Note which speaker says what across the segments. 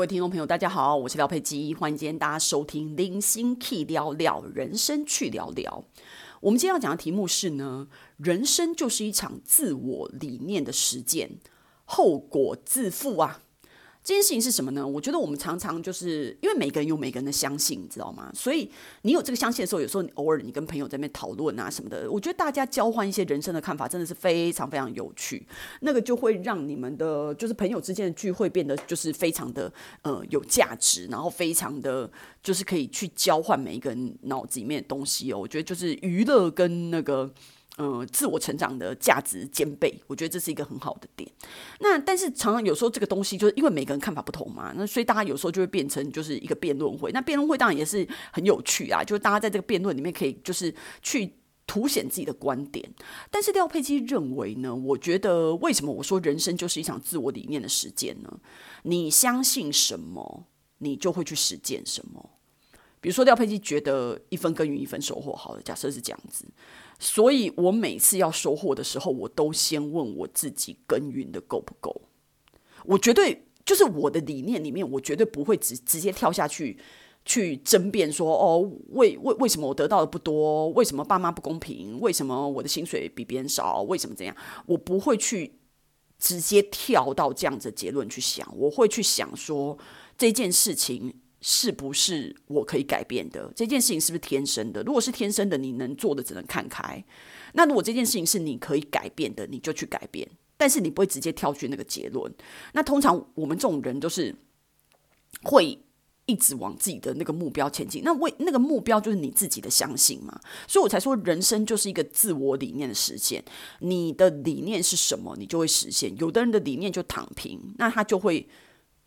Speaker 1: 各位听众朋友，大家好，我是廖佩基，欢迎今天大家收听《零星 Key 聊聊人生去聊聊》。我们今天要讲的题目是呢，人生就是一场自我理念的实践，后果自负啊。这件事情是什么呢？我觉得我们常常就是因为每个人有每个人的相信，你知道吗？所以你有这个相信的时候，有时候你偶尔你跟朋友在那边讨论啊什么的，我觉得大家交换一些人生的看法，真的是非常非常有趣。那个就会让你们的就是朋友之间的聚会变得就是非常的呃有价值，然后非常的就是可以去交换每一个人脑子里面的东西哦。我觉得就是娱乐跟那个。嗯，自我成长的价值兼备，我觉得这是一个很好的点。那但是常常有时候这个东西就是因为每个人看法不同嘛，那所以大家有时候就会变成就是一个辩论会。那辩论会当然也是很有趣啊，就是大家在这个辩论里面可以就是去凸显自己的观点。但是廖佩基认为呢，我觉得为什么我说人生就是一场自我理念的实践呢？你相信什么，你就会去实践什么。比如说廖佩基觉得一分耕耘一分收获，好的，假设是这样子。所以我每次要收获的时候，我都先问我自己耕耘的够不够。我绝对就是我的理念里面，我绝对不会直直接跳下去去争辩说，哦，为为为什么我得到的不多？为什么爸妈不公平？为什么我的薪水比别人少？为什么这样？我不会去直接跳到这样子的结论去想，我会去想说这件事情。是不是我可以改变的？这件事情是不是天生的？如果是天生的，你能做的只能看开。那如果这件事情是你可以改变的，你就去改变。但是你不会直接跳去那个结论。那通常我们这种人都是会一直往自己的那个目标前进。那为那个目标就是你自己的相信嘛。所以我才说，人生就是一个自我理念的实现。你的理念是什么，你就会实现。有的人的理念就躺平，那他就会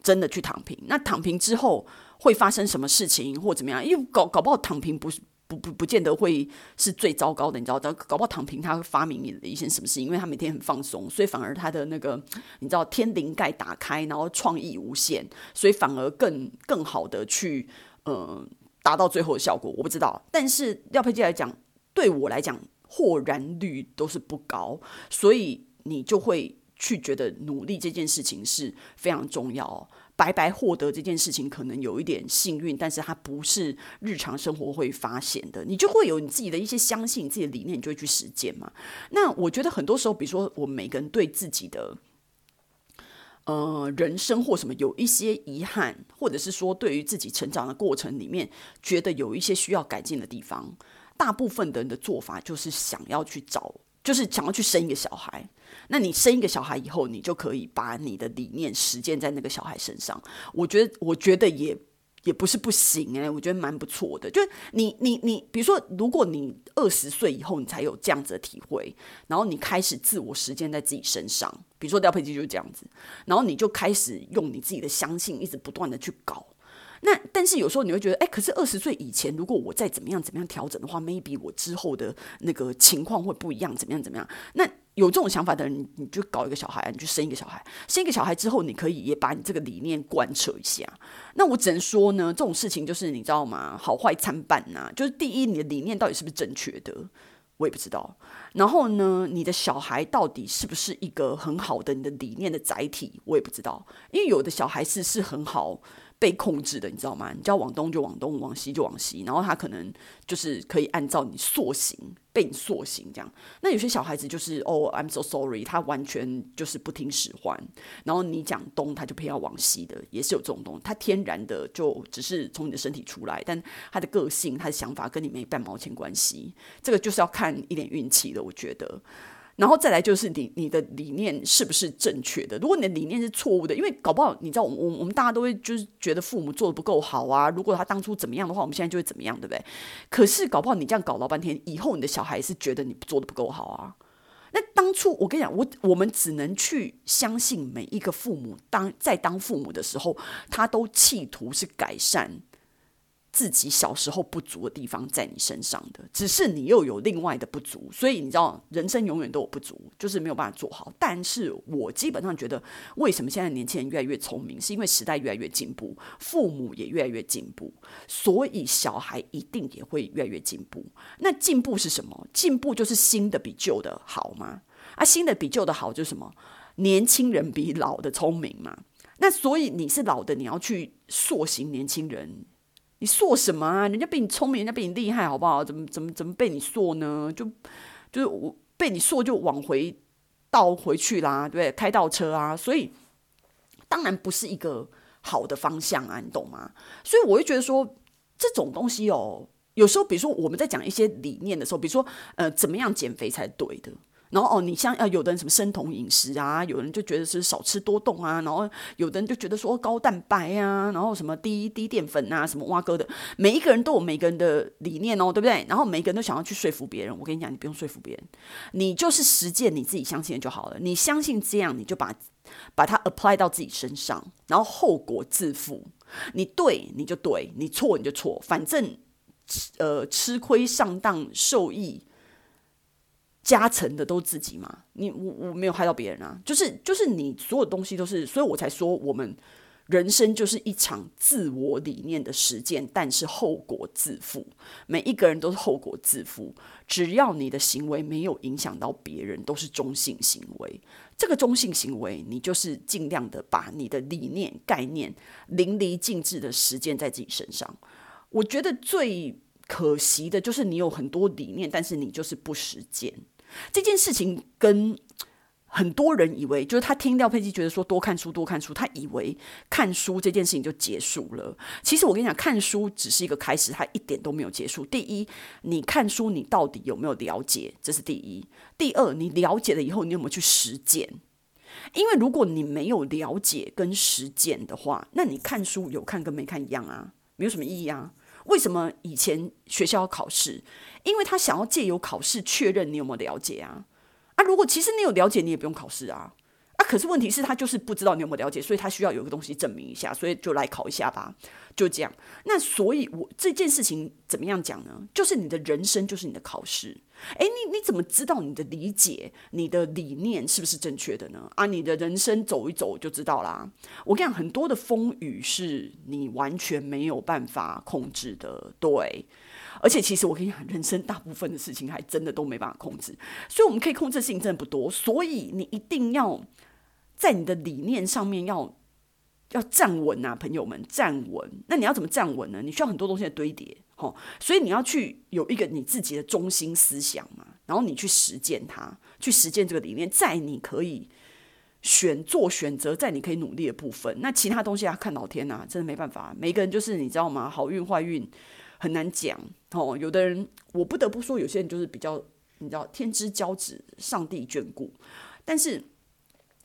Speaker 1: 真的去躺平。那躺平之后。会发生什么事情或怎么样？因为搞搞不好躺平不是不不不见得会是最糟糕的，你知道？搞搞不好躺平他会发明你的一些什么事情，因为他每天很放松，所以反而他的那个你知道天灵盖打开，然后创意无限，所以反而更更好的去呃达到最后的效果。我不知道，但是廖佩基来讲，对我来讲豁然率都是不高，所以你就会去觉得努力这件事情是非常重要哦。白白获得这件事情可能有一点幸运，但是它不是日常生活会发现的。你就会有你自己的一些相信，自己的理念，你就会去实践嘛。那我觉得很多时候，比如说我们每个人对自己的呃人生或什么有一些遗憾，或者是说对于自己成长的过程里面，觉得有一些需要改进的地方，大部分的人的做法就是想要去找。就是想要去生一个小孩，那你生一个小孩以后，你就可以把你的理念实践在那个小孩身上。我觉得，我觉得也也不是不行诶，我觉得蛮不错的。就是你你你，比如说，如果你二十岁以后你才有这样子的体会，然后你开始自我实践在自己身上，比如说廖佩基就是这样子，然后你就开始用你自己的相信，一直不断的去搞。那但是有时候你会觉得，哎，可是二十岁以前，如果我再怎么样怎么样调整的话，maybe 我之后的那个情况会不一样，怎么样怎么样？那有这种想法的人，你就搞一个小孩，你就生一个小孩，生一个小孩之后，你可以也把你这个理念贯彻一下。那我只能说呢，这种事情就是你知道吗？好坏参半呐。就是第一，你的理念到底是不是正确的，我也不知道。然后呢，你的小孩到底是不是一个很好的你的理念的载体，我也不知道。因为有的小孩是是很好。被控制的，你知道吗？你叫往东就往东，往西就往西，然后他可能就是可以按照你塑形，被你塑形这样。那有些小孩子就是哦，I'm so sorry，他完全就是不听使唤，然后你讲东，他就偏要往西的，也是有这种东西。他天然的就只是从你的身体出来，但他的个性、他的想法跟你没半毛钱关系。这个就是要看一点运气的，我觉得。然后再来就是你你的理念是不是正确的？如果你的理念是错误的，因为搞不好你知道，我我们大家都会就是觉得父母做的不够好啊。如果他当初怎么样的话，我们现在就会怎么样，对不对？可是搞不好你这样搞老半天，以后你的小孩是觉得你做的不够好啊。那当初我跟你讲，我我们只能去相信每一个父母当在当父母的时候，他都企图是改善。自己小时候不足的地方在你身上的，只是你又有另外的不足，所以你知道人生永远都有不足，就是没有办法做好。但是我基本上觉得，为什么现在年轻人越来越聪明，是因为时代越来越进步，父母也越来越进步，所以小孩一定也会越来越进步。那进步是什么？进步就是新的比旧的好吗？啊，新的比旧的好就是什么？年轻人比老的聪明嘛。那所以你是老的，你要去塑形年轻人，你塑什么啊？人家比你聪明，人家比你厉害，好不好？怎么怎么怎么被你塑呢？就就是我被你塑，就往回倒回去啦，对不对？开倒车啊，所以当然不是一个好的方向啊，你懂吗？所以我会觉得说这种东西哦。有时候，比如说我们在讲一些理念的时候，比如说呃，怎么样减肥才对的？然后哦，你像呃，有的人什么生酮饮食啊，有人就觉得是少吃多动啊，然后有的人就觉得说高蛋白啊，然后什么低低淀粉啊，什么挖哥的，每一个人都有每个人的理念哦，对不对？然后每个人都想要去说服别人。我跟你讲，你不用说服别人，你就是实践你自己相信的就好了。你相信这样，你就把把它 apply 到自己身上，然后后果自负。你对你就对，你错你就错，反正。呃，吃亏上当受益加成的都自己嘛，你我我没有害到别人啊，就是就是你所有东西都是，所以我才说我们人生就是一场自我理念的实践，但是后果自负，每一个人都是后果自负，只要你的行为没有影响到别人，都是中性行为。这个中性行为，你就是尽量的把你的理念概念淋漓尽致的实践在自己身上。我觉得最可惜的就是你有很多理念，但是你就是不实践这件事情。跟很多人以为，就是他听廖佩基觉得说多看书，多看书，他以为看书这件事情就结束了。其实我跟你讲，看书只是一个开始，他一点都没有结束。第一，你看书你到底有没有了解？这是第一。第二，你了解了以后，你有没有去实践？因为如果你没有了解跟实践的话，那你看书有看跟没看一样啊，没有什么意义啊。为什么以前学校要考试？因为他想要借由考试确认你有没有了解啊。啊，如果其实你有了解，你也不用考试啊。啊，可是问题是，他就是不知道你有没有了解，所以他需要有个东西证明一下，所以就来考一下吧，就这样。那所以我，这件事情怎么样讲呢？就是你的人生就是你的考试。诶，你你怎么知道你的理解、你的理念是不是正确的呢？啊，你的人生走一走就知道啦。我跟你讲，很多的风雨是你完全没有办法控制的，对。而且其实我跟你讲，人生大部分的事情还真的都没办法控制，所以我们可以控制的事情真的不多。所以你一定要在你的理念上面要要站稳啊，朋友们，站稳。那你要怎么站稳呢？你需要很多东西的堆叠。哦，所以你要去有一个你自己的中心思想嘛，然后你去实践它，去实践这个理念，在你可以选做选择，在你可以努力的部分，那其他东西啊，看老天呐，真的没办法，每个人就是你知道吗？好运坏运很难讲哦。有的人，我不得不说，有些人就是比较你知道天之骄子，上帝眷顾，但是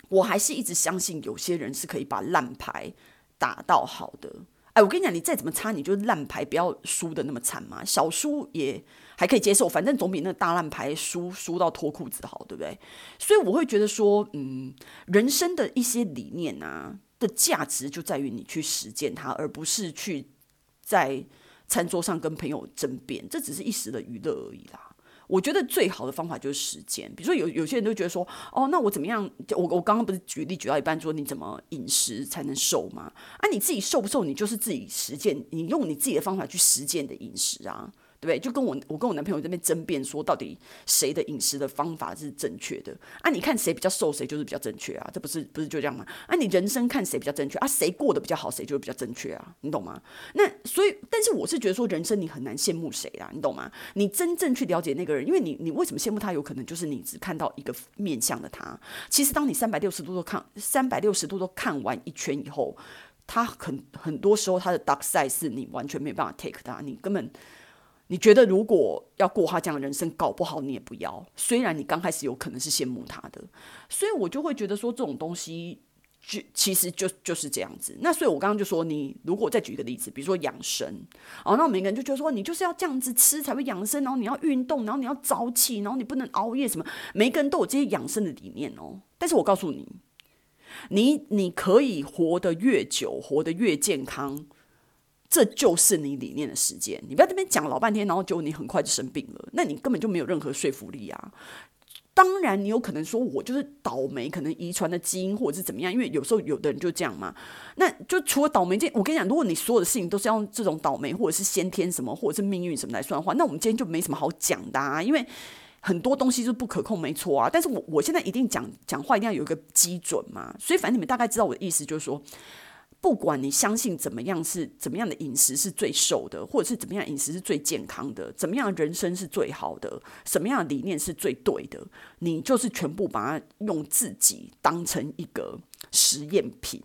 Speaker 1: 我还是一直相信，有些人是可以把烂牌打到好的。哎，我跟你讲，你再怎么差，你就烂牌，不要输得那么惨嘛。小输也还可以接受，反正总比那大烂牌输输到脱裤子好，对不对？所以我会觉得说，嗯，人生的一些理念啊的价值就在于你去实践它，而不是去在餐桌上跟朋友争辩，这只是一时的娱乐而已啦。我觉得最好的方法就是实践。比如说有有些人都觉得说，哦，那我怎么样？我我刚刚不是举例举到一半说，你怎么饮食才能瘦吗？啊，你自己瘦不瘦？你就是自己实践，你用你自己的方法去实践的饮食啊。对不对？就跟我我跟我男朋友这边争辩说，到底谁的饮食的方法是正确的？啊，你看谁比较瘦，谁就是比较正确啊？这不是不是就这样吗？啊，你人生看谁比较正确啊？谁过得比较好，谁就是比较正确啊？你懂吗？那所以，但是我是觉得说，人生你很难羡慕谁啊？你懂吗？你真正去了解那个人，因为你你为什么羡慕他？有可能就是你只看到一个面向的他。其实，当你三百六十度都看三百六十度都看完一圈以后，他很很多时候他的 dark side 是你完全没有办法 take 他，你根本。你觉得如果要过他这样的人生，搞不好你也不要。虽然你刚开始有可能是羡慕他的，所以我就会觉得说，这种东西就其实就就是这样子。那所以我刚刚就说，你如果再举一个例子，比如说养生，哦，那每个人就觉得说，你就是要这样子吃才会养生，然后你要运动，然后你要早起，然后你不能熬夜什么。每个人都有这些养生的理念哦。但是我告诉你，你你可以活得越久，活得越健康。这就是你理念的实践，你不要这边讲老半天，然后结果你很快就生病了，那你根本就没有任何说服力啊！当然，你有可能说我就是倒霉，可能遗传的基因或者是怎么样，因为有时候有的人就这样嘛。那就除了倒霉这，我跟你讲，如果你所有的事情都是用这种倒霉或者是先天什么或者是命运什么来算的话，那我们今天就没什么好讲的啊，因为。很多东西是不可控，没错啊。但是我我现在一定讲讲话一定要有一个基准嘛，所以反正你们大概知道我的意思，就是说。不管你相信怎么样是怎么样的饮食是最瘦的，或者是怎么样饮食是最健康的，怎么样人生是最好的，什么样的理念是最对的，你就是全部把它用自己当成一个实验品。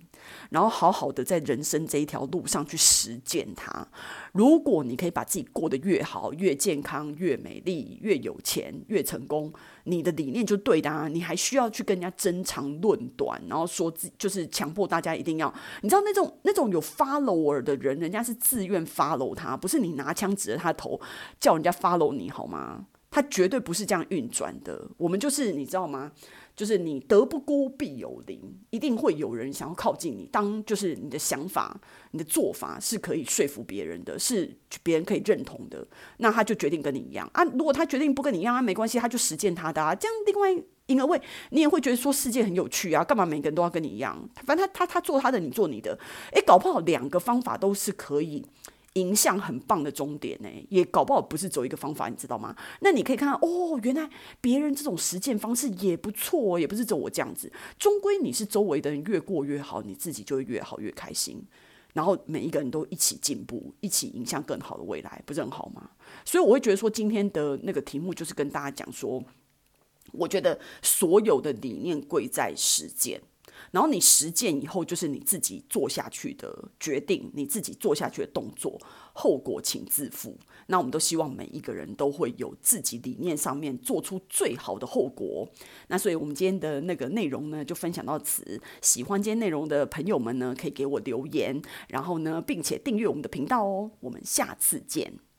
Speaker 1: 然后好好的在人生这一条路上去实践它。如果你可以把自己过得越好、越健康、越美丽、越有钱、越成功，你的理念就对的啊！你还需要去跟人家争长论短，然后说自就是强迫大家一定要，你知道那种那种有 follower 的人，人家是自愿 follow 他，不是你拿枪指着他头叫人家 follow 你好吗？他绝对不是这样运转的。我们就是你知道吗？就是你德不孤必有邻，一定会有人想要靠近你。当就是你的想法、你的做法是可以说服别人的，是别人可以认同的，那他就决定跟你一样啊。如果他决定不跟你一样啊，没关系，他就实践他的啊。这样另外因为你也会觉得说世界很有趣啊，干嘛每个人都要跟你一样？反正他他他做他的，你做你的。诶，搞不好两个方法都是可以。迎向很棒的终点呢，也搞不好不是走一个方法，你知道吗？那你可以看到哦，原来别人这种实践方式也不错，也不是走我这样子。终归你是周围的人越过越好，你自己就会越好越开心。然后每一个人都一起进步，一起迎向更好的未来，不是很好吗？所以我会觉得说，今天的那个题目就是跟大家讲说，我觉得所有的理念贵在实践。然后你实践以后，就是你自己做下去的决定，你自己做下去的动作，后果请自负。那我们都希望每一个人都会有自己理念上面做出最好的后果。那所以我们今天的那个内容呢，就分享到此。喜欢今天内容的朋友们呢，可以给我留言，然后呢，并且订阅我们的频道哦。我们下次见。